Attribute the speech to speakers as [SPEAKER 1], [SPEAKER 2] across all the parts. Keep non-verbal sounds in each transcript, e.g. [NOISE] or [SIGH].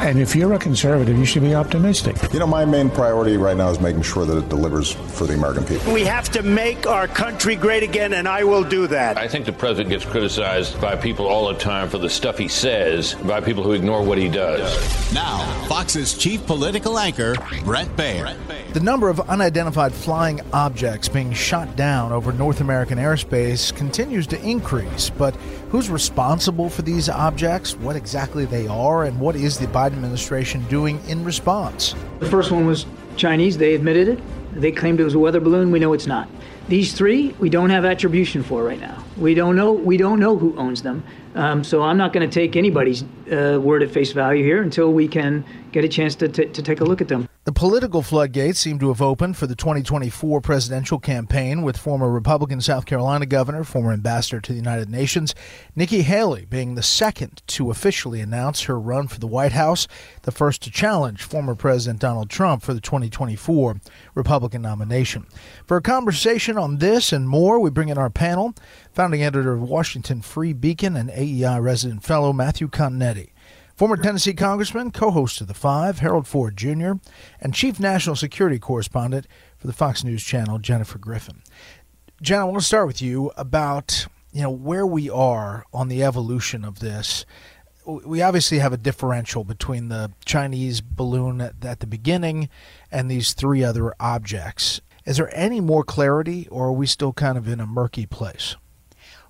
[SPEAKER 1] And if you're a conservative, you should be optimistic.
[SPEAKER 2] You know, my main priority right now is making sure that it delivers for the American people.
[SPEAKER 3] We have to make our country great again, and I will do that.
[SPEAKER 4] I think the president gets criticized by people all the time for the stuff he says, by people who ignore what he does.
[SPEAKER 5] Now, Fox's chief political anchor, Bret Baier.
[SPEAKER 6] The number of unidentified flying objects being shot down over North American airspace continues to increase, but who's responsible for these objects, what exactly they are, and what is the Biden administration doing in response?
[SPEAKER 7] The first one was Chinese. They admitted it. They claimed it was a weather balloon. We know it's not. These three, we don't have attribution for right now. We don't know. We don't know who owns them. Um, so I'm not going to take anybody's uh, word at face value here until we can get a chance to, t- to take a look at them.
[SPEAKER 6] The political floodgates seem to have opened for the 2024 presidential campaign, with former Republican South Carolina governor, former ambassador to the United Nations, Nikki Haley, being the second to officially announce her run for the White House, the first to challenge former President Donald Trump for the 2024 Republican nomination. For a conversation on this and more, we bring in our panel, founding editor of Washington Free Beacon and AEI resident fellow Matthew Continetti. Former Tennessee Congressman, co host of The Five, Harold Ford Jr., and Chief National Security Correspondent for the Fox News Channel, Jennifer Griffin. Jen, I want to start with you about you know where we are on the evolution of this. We obviously have a differential between the Chinese balloon at, at the beginning and these three other objects. Is there any more clarity, or are we still kind of in a murky place?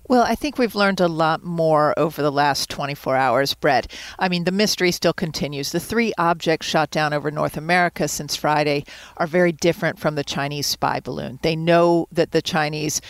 [SPEAKER 8] Well, I think we've learned a lot more over the last 24 hours, Bret. I mean, the mystery still continues. The three objects shot down over North America since Friday are very different from the Chinese spy balloon. They know that the Chinese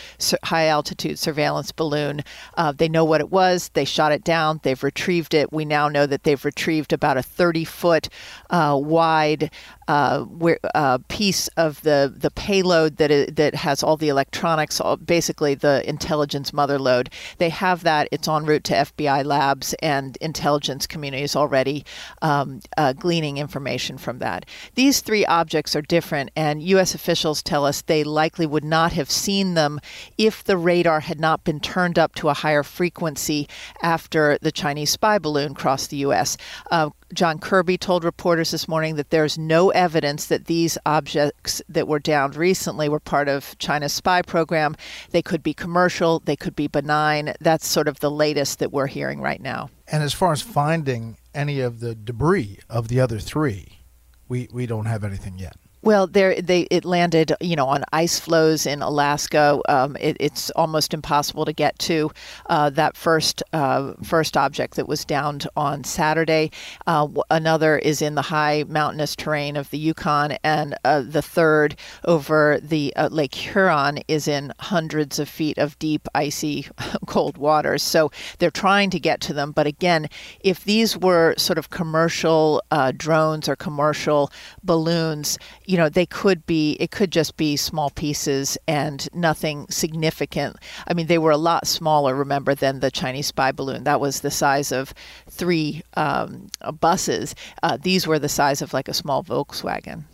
[SPEAKER 8] high altitude surveillance balloon, uh, they know what it was. They shot it down. They've retrieved it. We now know that they've retrieved about a 30 foot uh, wide uh, where, uh, piece of the, the payload that, that has all the electronics, all, basically the intelligence mother lode. They have that. It's en route to FBI labs and intelligence communities already um, uh, gleaning information from that. These three objects are different, and U.S. officials tell us they likely would not have seen them if the radar had not been turned up to a higher frequency after the Chinese spy balloon crossed the U.S. Uh, John Kirby told reporters this morning that there's no evidence that these objects that were downed recently were part of China's spy program. They could be commercial, they could be benign. That's sort of the latest that we're hearing right now.
[SPEAKER 6] And as far as finding any of the debris of the other three, we, we don't have anything yet.
[SPEAKER 8] Well, there they it landed, you know, on ice floes in Alaska. Um, it, it's almost impossible to get to uh, that first uh, first object that was downed on Saturday. Uh, another is in the high mountainous terrain of the Yukon, and uh, the third over the uh, Lake Huron is in hundreds of feet of deep, icy, [LAUGHS] cold waters. So they're trying to get to them, but again, if these were sort of commercial uh, drones or commercial balloons, you you know, they could be, it could just be small pieces and nothing significant. I mean, they were a lot smaller, remember, than the Chinese spy balloon. That was the size of three um, buses. Uh, these were the size of like a small Volkswagen.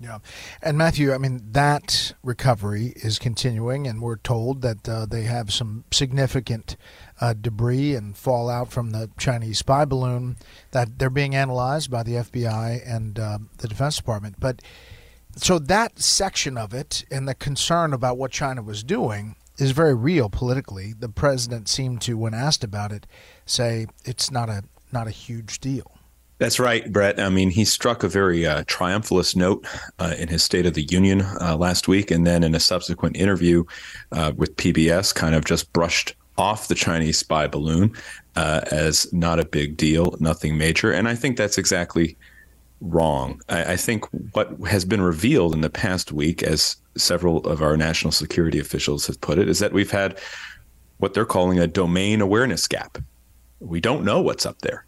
[SPEAKER 6] Yeah. And Matthew, I mean, that recovery is continuing, and we're told that uh, they have some significant uh, debris and fallout from the Chinese spy balloon that they're being analyzed by the FBI and uh, the Defense Department. But so that section of it and the concern about what China was doing is very real politically. The president seemed to, when asked about it, say it's not a not a huge deal.
[SPEAKER 9] That's right, Bret. I mean, he struck a very uh, triumphalist note uh, in his State of the Union uh, last week, and then in a subsequent interview uh, with PBS, kind of just brushed off the Chinese spy balloon uh, as not a big deal, nothing major. And I think that's exactly wrong. I, I, think what has been revealed in the past week, as several of our national security officials have put it, is that we've had what they're calling a domain awareness gap. We don't know what's up there.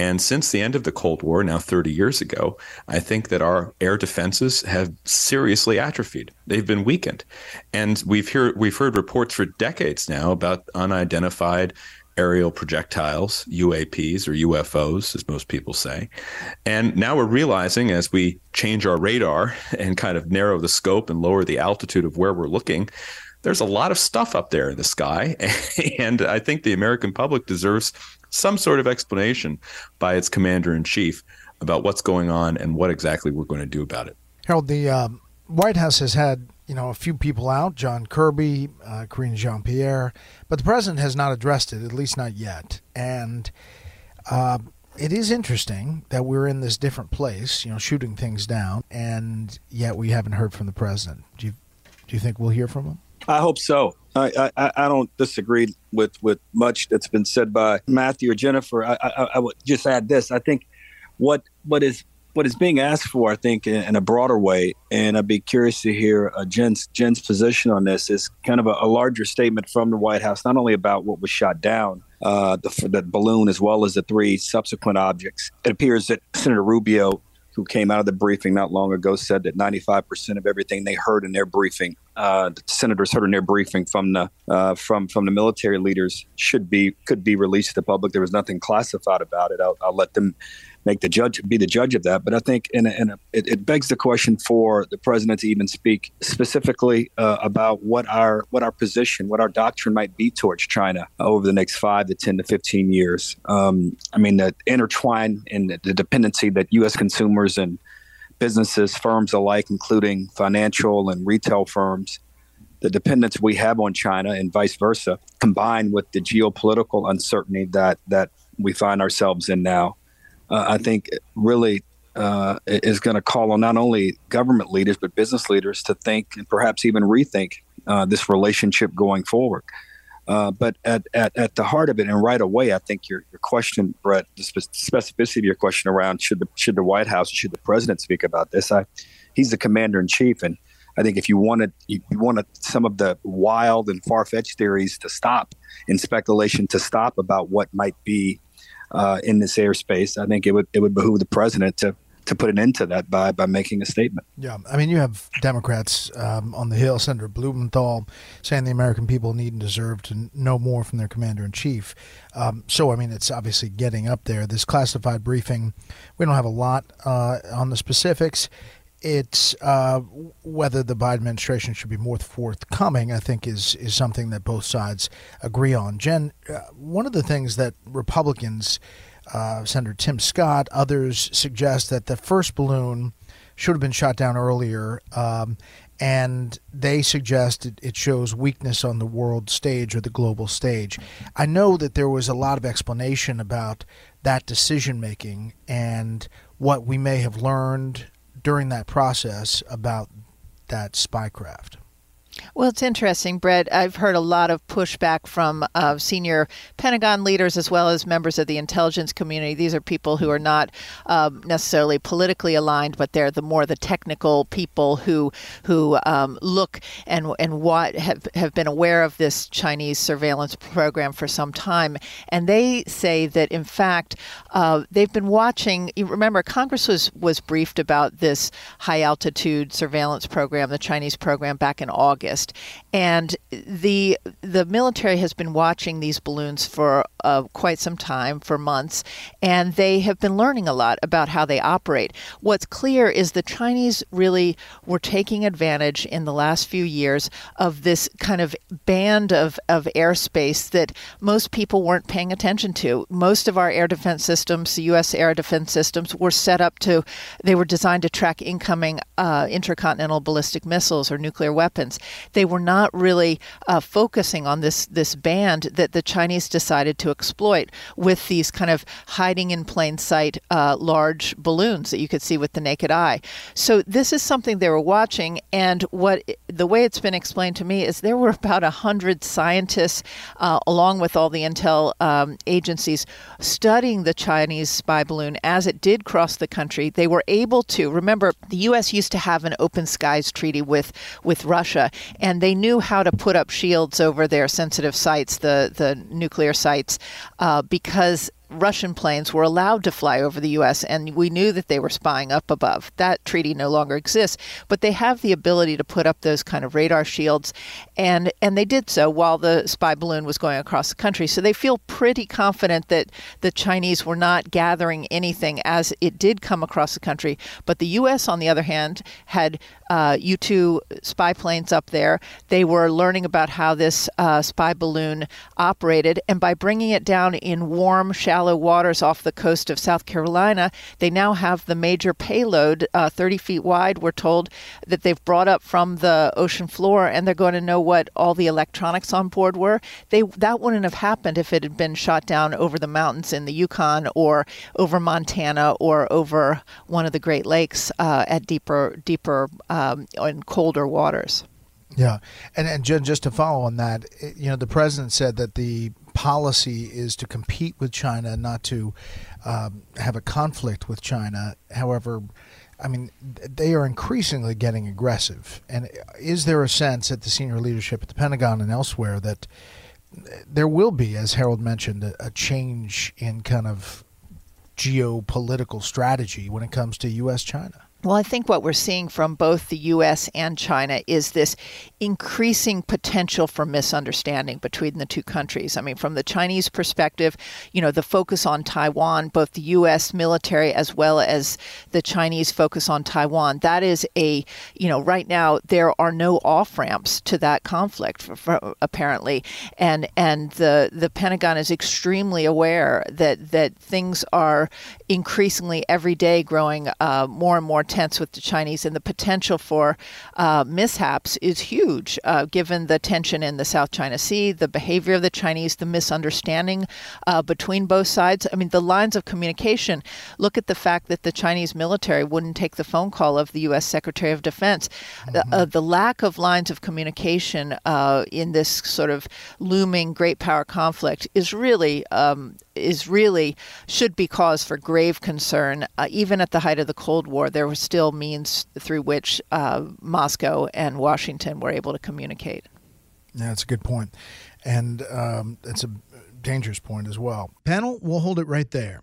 [SPEAKER 9] And since the end of the Cold War, now 30 years ago, I think that our air defenses have seriously atrophied. They've been weakened. And we've heard, we've heard reports for decades now about unidentified aerial projectiles, UAPs or UFOs, as most people say. And now we're realizing as we change our radar [LAUGHS] and kind of narrow the scope and lower the altitude of where we're looking, there's a lot of stuff up there in the sky. [LAUGHS] and I think the American public deserves some sort of explanation by its commander in chief about what's going on and what exactly we're going to do about it.
[SPEAKER 6] Harold, the um, White House has had you know a few people out, John Kirby, uh, Karine Jean Pierre, but the president has not addressed it, at least not yet. And uh, it is interesting that we're in this different place, you know, shooting things down, and yet we haven't heard from the president. Do you do you think we'll hear from him?
[SPEAKER 10] I hope so. I, I, I don't disagree with, with much that's been said by Matthew or Jennifer. I, I, I would just add this. I think what what is what is being asked for, I think, in, in, a broader way, and I'd be curious to hear uh, Jen's Jen's position on this. Is kind of a, a, larger statement from the White House, not only about what was shot down, uh, the, the balloon, as well as the three subsequent objects. It appears that Senator Rubio who came out of the briefing not long ago said that 95% of everything they heard in their briefing, uh, the senators heard in their briefing from the uh, from from the military leaders should be could be released to the public. There was nothing classified about it. I'll, I'll let them make the judge be the judge of that. But I think in a, in a, it, it, begs the question for the president to even speak specifically uh, about what our what our position, what our doctrine might be towards China over the next five to ten to fifteen years. Um, I mean, the intertwine and the dependency that U.S. consumers and businesses, firms alike, including financial and retail firms, the dependence we have on China and vice versa, combined with the geopolitical uncertainty that that we find ourselves in now, uh, I think really uh, is going to call on not only government leaders but business leaders to think and perhaps even rethink uh, this relationship going forward. Uh, but at, at, at the heart of it, and right away, I think your, your question, Bret, the spe- specificity of your question around should the should the White House, should the president speak about this? I, he's the commander in chief, and I think if you wanted you, you wanted some of the wild and far fetched theories to stop, and speculation to stop about what might be uh, in this airspace, I think it would it would behoove the president to to put an end to that by by making a statement.
[SPEAKER 6] Yeah, I mean, you have Democrats um, on the Hill, Senator Blumenthal, saying the American people need and deserve to know more from their commander in chief. Um, so, I mean, it's obviously getting up there. This classified briefing, we don't have a lot uh, on the specifics it's uh, whether the Biden administration should be more forthcoming. I think is is something that both sides agree on. Jen, uh, one of the things that Republicans, uh, Senator Tim Scott, others suggest that the first balloon should have been shot down earlier. Um, and they suggest it shows weakness on the world stage or the global stage. I know that there was a lot of explanation about that decision making and what we may have learned during that process about that spycraft?
[SPEAKER 8] Well, it's interesting, Bret. I've heard a lot of pushback from uh, senior Pentagon leaders as well as members of the intelligence community. These are people who are not um, necessarily politically aligned, but they're the more the technical people who who um, look and and what have have been aware of this Chinese surveillance program for some time, and they say that in fact uh, they've been watching. You remember, Congress was was briefed about this high altitude surveillance program, the Chinese program, back in August. And the the military has been watching these balloons for uh, quite some time, for months, and they have been learning a lot about how they operate. What's clear is the Chinese really were taking advantage in the last few years of this kind of band of, of airspace that most people weren't paying attention to. Most of our air defense systems, the U.S. air defense systems, were set up to, they were designed to track incoming uh, intercontinental ballistic missiles or nuclear weapons. They were not really uh, focusing on this this band that the Chinese decided to exploit with these kind of hiding in plain sight uh, large balloons that you could see with the naked eye. So this is something they were watching, and what the way it's been explained to me is there were about a hundred scientists, uh, along with all the intel um, agencies, studying the Chinese spy balloon as it did cross the country. They were able to remember the U.S. used to have an open skies treaty with with Russia, and they knew how to put up shields over their sensitive sites, the the nuclear sites, uh, because Russian planes were allowed to fly over the U.S., and we knew that they were spying up above. That treaty no longer exists, but they have the ability to put up those kind of radar shields, and and they did so while the spy balloon was going across the country. So they feel pretty confident that the Chinese were not gathering anything as it did come across the country. But the U.S., on the other hand, had uh, U 2 spy planes up there. They were learning about how this uh, spy balloon operated, and by bringing it down in warm, shallow waters off the coast of South Carolina, they now have the major payload, uh, 30 feet wide. We're told that they've brought up from the ocean floor, and they're going to know what all the electronics on board were. They that wouldn't have happened if it had been shot down over the mountains in the Yukon or over Montana or over one of the Great Lakes uh, at deeper, deeper um, and colder waters.
[SPEAKER 6] Yeah, and and just to follow on that, you know, the president said that the policy is to compete with China, not to um, have a conflict with China. However, I mean, they are increasingly getting aggressive. And is there a sense at the senior leadership at the Pentagon and elsewhere that there will be, as Harold mentioned, a, a change in kind of geopolitical strategy when it comes to U.S. China?
[SPEAKER 8] Well, I think what we're seeing from both the U.S. and China is this increasing potential for misunderstanding between the two countries. I mean, from the Chinese perspective, you know, the focus on Taiwan, both the U.S. military as well as the Chinese focus on Taiwan, that is a, you know, right now there are no off ramps to that conflict, for, for, apparently, and and the the Pentagon is extremely aware that that things are increasingly every day growing uh, more and more tense with the Chinese, and the potential for uh, mishaps is huge, uh, given the tension in the South China Sea, the behavior of the Chinese, the misunderstanding uh, between both sides. I mean, the lines of communication. Look at the fact that the Chinese military wouldn't take the phone call of the U.S. Secretary of Defense. Mm-hmm. the lack of lines of communication uh, in this sort of looming great power conflict is really um, is really should be cause for grave concern. Uh, even at the height of the Cold War, there were still means through which uh, Moscow and Washington were able to communicate.
[SPEAKER 6] Yeah, that's a good point, and um, it's a dangerous point as well. Panel, we'll hold it right there.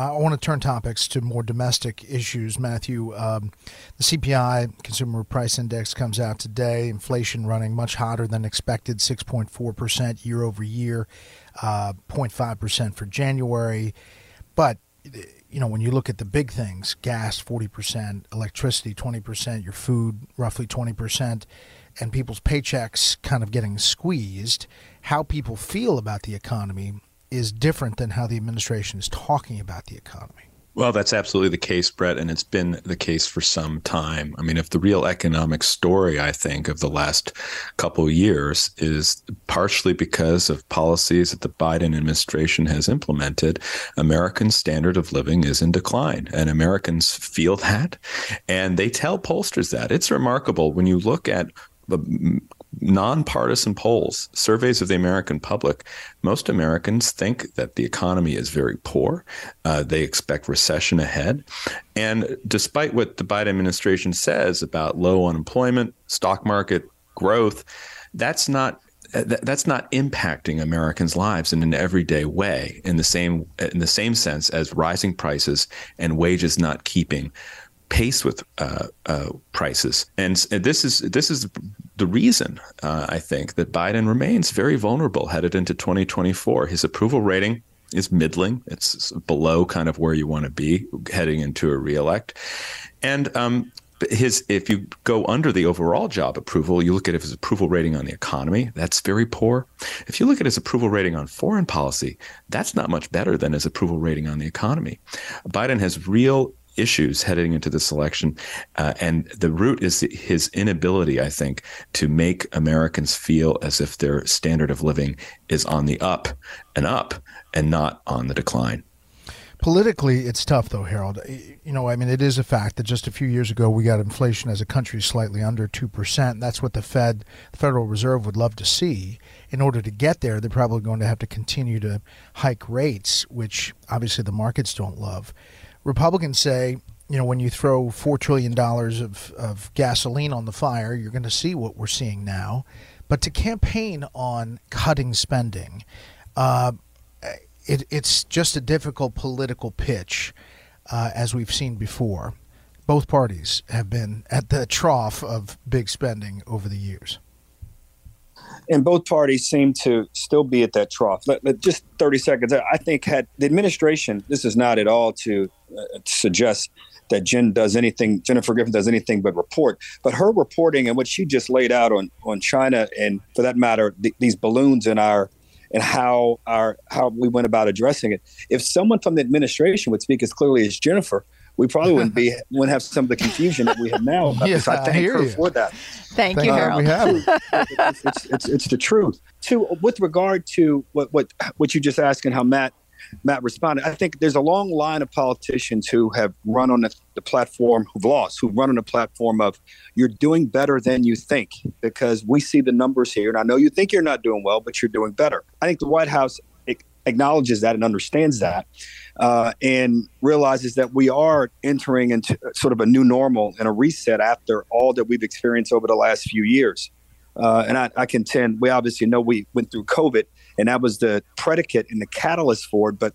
[SPEAKER 6] I want to turn topics to more domestic issues, Matthew. Um, the CPI, Consumer Price Index, comes out today. Inflation running much hotter than expected, 6.4% year over year, uh, 0.5% for January. But, you know, when you look at the big things gas, 40%, electricity, 20%, your food, roughly 20%, and people's paychecks kind of getting squeezed, how people feel about the economy is different than how the administration is talking about the economy.
[SPEAKER 9] Well, that's absolutely the case, Bret, and it's been the case for some time. I mean, if the real economic story, I think, of the last couple years is partially because of policies that the Biden administration has implemented, American standard of living is in decline, and Americans feel that, and they tell pollsters that. It's remarkable when you look at the nonpartisan polls, surveys of the American public, most Americans think that the economy is very poor. Uh, they expect recession ahead. And despite what the Biden administration says about low unemployment, stock market growth, that's not that's not impacting Americans' lives in an everyday way in the same in the same sense as rising prices and wages not keeping pace with uh, uh, prices. And, this is this is the reason uh, I think that Biden remains very vulnerable headed into 2024. His approval rating is middling. It's below kind of where you want to be heading into a reelect. And um, his if you go under the overall job approval, you look at his approval rating on the economy, that's very poor. If you look at his approval rating on foreign policy, that's not much better than his approval rating on the economy. Biden has real issues heading into this election. Uh, and the root is his inability, I think, to make Americans feel as if their standard of living is on the up and up and not on the decline.
[SPEAKER 6] Politically, it's tough, though, Harold. You know, I mean, it is a fact that just a few years ago we got inflation as a country slightly under 2%. That's what the Fed, the Federal Reserve, would love to see. In order to get there, they're probably going to have to continue to hike rates, which obviously the markets don't love. Republicans say, you know, when you throw $4 trillion of, of gasoline on the fire, you're going to see what we're seeing now. But to campaign on cutting spending, uh, it, it's just a difficult political pitch, uh, as we've seen before. Both parties have been at the trough of big spending over the years.
[SPEAKER 10] And both parties seem to still be at that trough. Let, let, just 30 seconds. I think had the administration, this is not at all to, uh, suggest that Jen does anything, Jennifer Griffin does anything but report. But her reporting and what she just laid out on on China and, for that matter, th- these balloons in our and how our how we went about addressing it. If someone from the administration would speak as clearly as Jennifer, we probably wouldn't be [LAUGHS] wouldn't have some of the confusion that we have now.
[SPEAKER 6] yeah,
[SPEAKER 10] I thank
[SPEAKER 6] I
[SPEAKER 10] her
[SPEAKER 6] you.
[SPEAKER 10] for that.
[SPEAKER 8] Thank you, Harold. [LAUGHS]
[SPEAKER 10] it's, it's, it's, it's, the truth. To with regard to what what what you just asked and how Matt Matt responded, I think there's a long line of politicians who have run on the, the platform, who've lost, who've run on the platform of you're doing better than you think because we see the numbers here. And I know you think you're not doing well, but you're doing better. I think the White House acknowledges that and understands that uh, and realizes that we are entering into sort of a new normal and a reset after all that we've experienced over the last few years. Uh, and I, I contend we obviously know we went through COVID, and that was the predicate and the catalyst for it. But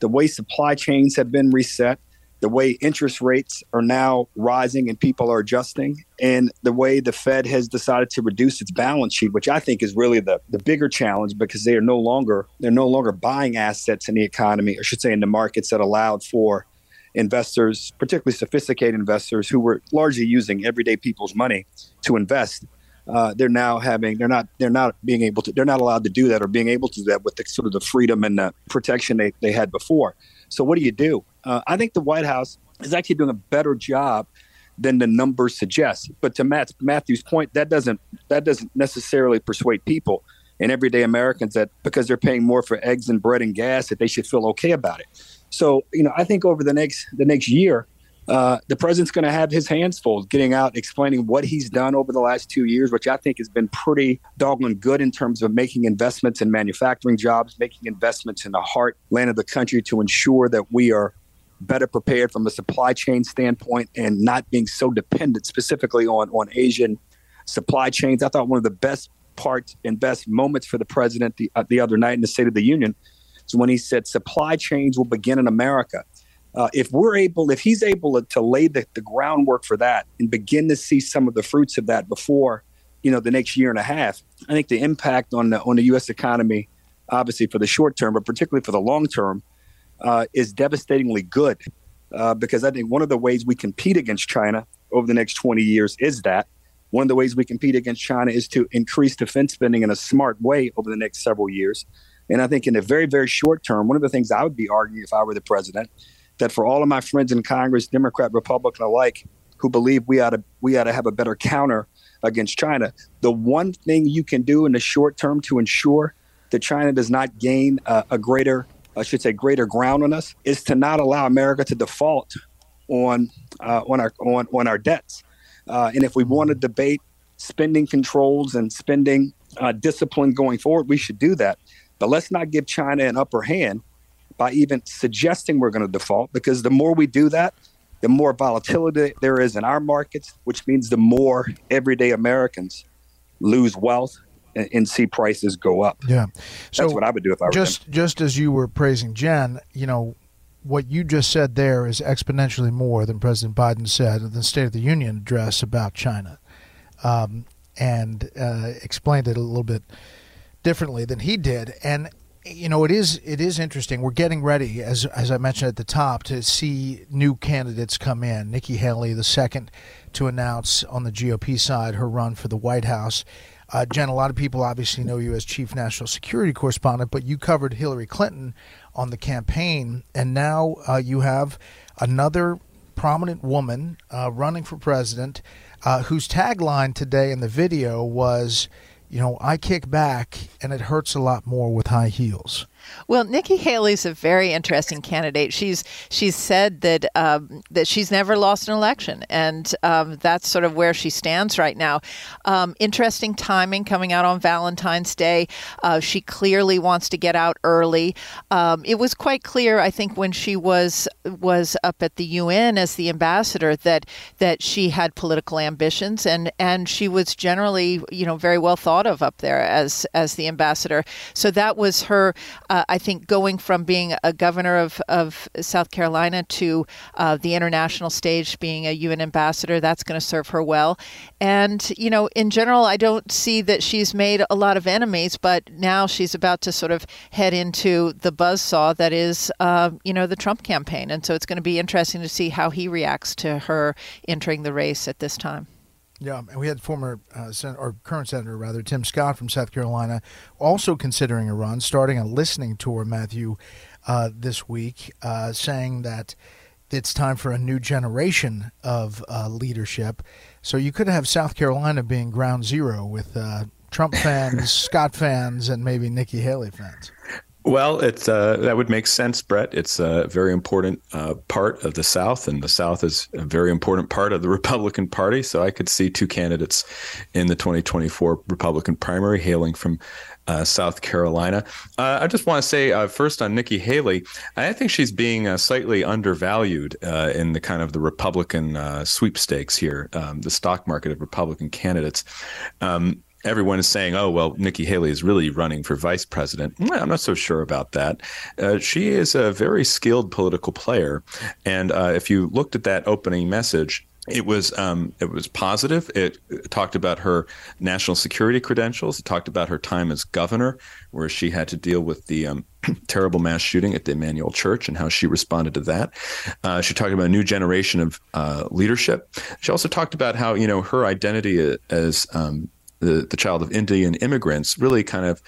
[SPEAKER 10] the way supply chains have been reset, the way interest rates are now rising and people are adjusting, and the way the Fed has decided to reduce its balance sheet, which I think is really the, the bigger challenge because they are no longer they're no longer buying assets in the economy, or I should say in the markets that allowed for investors, particularly sophisticated investors who were largely using everyday people's money to invest uh, they're now having they're not they're not being able to they're not allowed to do that or being able to do that with the sort of the freedom and the protection they, they had before. So what do you do? Uh, I think the White House is actually doing a better job than the numbers suggest. But to Matthew's point, that doesn't that doesn't necessarily persuade people and everyday Americans that because they're paying more for eggs and bread and gas that they should feel okay about it. So you know, I think over the next the next year, uh, the president's going to have his hands full getting out, explaining what he's done over the last two years, which I think has been pretty doggone good in terms of making investments in manufacturing jobs, making investments in the heartland of the country to ensure that we are better prepared from a supply chain standpoint and not being so dependent specifically on, on Asian supply chains. I thought one of the best parts and best moments for the president the, uh, the other night in the State of the Union is when he said supply chains will begin in America uh, if we're able, if he's able to, lay the, the groundwork for that and begin to see some of the fruits of that before, you know, the next year and a half, I think the impact on the on the U.S. economy, obviously for the short term, but particularly for the long term, uh, is devastatingly good. Uh, because I think one of the ways we compete against China over the next 20 years is that. One of the ways we compete against China is to increase defense spending in a smart way over the next several years. And I think in the very, very short term, one of the things I would be arguing if I were the president that for all of my friends in Congress, Democrat, Republican alike, who believe we ought to we ought to have a better counter against China, the one thing you can do in the short term to ensure that China does not gain a, a greater, I should say, greater ground on us, is to not allow America to default on uh, on our on, on our debts. Uh, and if we want to debate spending controls and spending uh, discipline going forward, we should do that. But let's not give China an upper hand by even suggesting we're going to default because the more we do that, the more volatility there is in our markets, which means the more everyday Americans lose wealth and, see prices go up.
[SPEAKER 6] Yeah,
[SPEAKER 10] so that's what I would do if I were
[SPEAKER 6] just
[SPEAKER 10] them.
[SPEAKER 6] just as you were praising Jen. You know, what you just said there is exponentially more than President Biden said in the State of the Union address about China, um, and uh, explained it a little bit differently than he did. And you know, it is it is interesting. We're getting ready, as as I mentioned at the top, to see new candidates come in. Nikki Haley, the second to announce on the GOP side her run for the White House. Uh, Jen, a lot of people obviously know you as chief national security correspondent, but you covered Hillary Clinton on the campaign, and now uh, you have another prominent woman uh, running for president uh, whose tagline today in the video was you know, I kick back and it hurts a lot more with high heels.
[SPEAKER 8] Well, Nikki Haley's a very interesting candidate. She's she's said that um, that she's never lost an election, and um, that's sort of where she stands right now. Um, interesting timing coming out on Valentine's Day. Uh, she clearly wants to get out early. Um, it was quite clear, I think, when she was was up at the UN as the ambassador that that she had political ambitions, and and she was generally, you know, very well thought of up there as as the ambassador. So that was her uh, I think going from being a governor of, of South Carolina to uh, the international stage, being a UN ambassador, that's going to serve her well. And, you know, in general, I don't see that she's made a lot of enemies, but now she's about to sort of head into the buzz saw that is, uh, you know, the Trump campaign. And so it's going to be interesting to see how he reacts to her entering the race at this time.
[SPEAKER 6] Yeah, and we had former uh, sen- or current senator rather Tim Scott from South Carolina also considering a run, starting a listening tour. Matthew uh, this week, uh, saying that it's time for a new generation of uh, leadership. So you could have South Carolina being ground zero with uh, Trump fans, [LAUGHS] Scott fans, and maybe Nikki Haley fans.
[SPEAKER 9] Well, it's uh, that would make sense, Bret. It's a very important uh, part of the South, and the South is a very important part of the [LAUGHS] Republican Party. So I could see two candidates in the 2024 Republican primary hailing from uh, South Carolina. Uh, I just want to say uh, first on Nikki Haley, I think she's being uh, slightly undervalued in the kind of the Republican sweepstakes here, um, the stock market of Republican candidates. Um, everyone is saying, oh, well, Nikki Haley is really running for vice president. I'm not so sure about that. Uh, she is a very skilled political player. And uh, if you looked at that opening message, it was um, it was positive. It, talked about her national security credentials. It talked about her time as governor, where she had to deal with the um, [CLEARS THROAT] terrible mass shooting at the Emanuel Church and how she responded to that. Uh, she talked about a new generation of uh, leadership. She also talked about how you know her identity as um, the, the child of Indian immigrants really kind of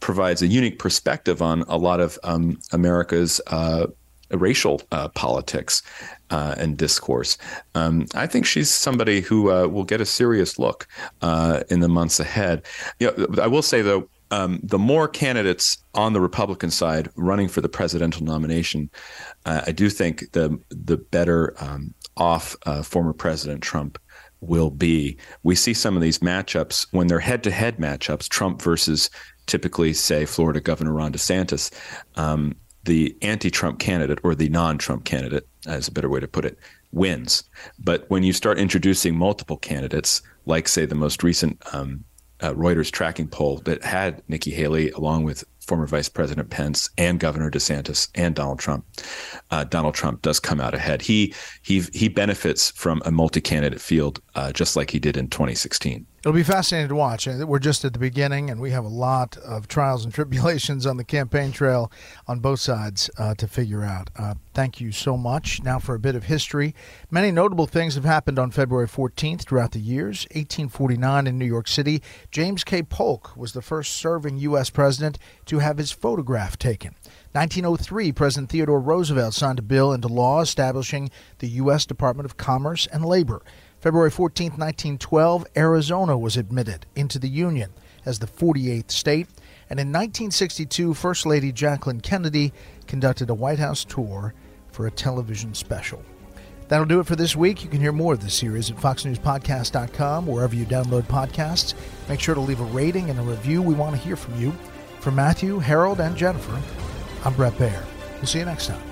[SPEAKER 9] provides a unique perspective on a lot of um, America's uh, racial uh, politics uh, and discourse. Um, I think she's somebody who uh, will get a serious look uh, in the months ahead. You know, I will say though. Um, the more candidates on the Republican side running for the presidential nomination, uh, I do think the the better um, off former President Trump will be. We see some of these matchups when they're head to head matchups, Trump versus typically, say, Florida Governor Ron DeSantis. Um, the anti Trump candidate or the non Trump candidate, as a better way to put it, wins. But when you start introducing multiple candidates, like, say, the most recent um, uh, Reuters tracking poll that had Nikki Haley along with former Vice President Pence and Governor DeSantis and Donald Trump. Uh, Donald Trump does come out ahead. He he he benefits from a multi-candidate field, uh, just like he did in 2016.
[SPEAKER 6] It'll be fascinating to watch. We're just at the beginning, and we have a lot of trials and [LAUGHS] tribulations on the campaign trail on both sides uh, to figure out. Uh, thank you so much. Now, for a bit of history. Many notable things have happened on February 14th throughout the years. 1849 in New York City, James K. Polk was the first serving U.S. president to have his photograph taken. 1903, President Theodore Roosevelt signed a bill into law establishing the U.S. Department of Commerce and Labor. February 14, 1912, Arizona was admitted into the Union as the 48th state. And in 1962, First Lady Jacqueline Kennedy conducted a White House tour for a television special. That'll do it for this week. You can hear more of this series at foxnewspodcast.com, wherever you download podcasts. Make sure to leave a rating and a review. We want to hear from you. For Matthew, Harold, and Jennifer, I'm Bret Baier. We'll see you next time.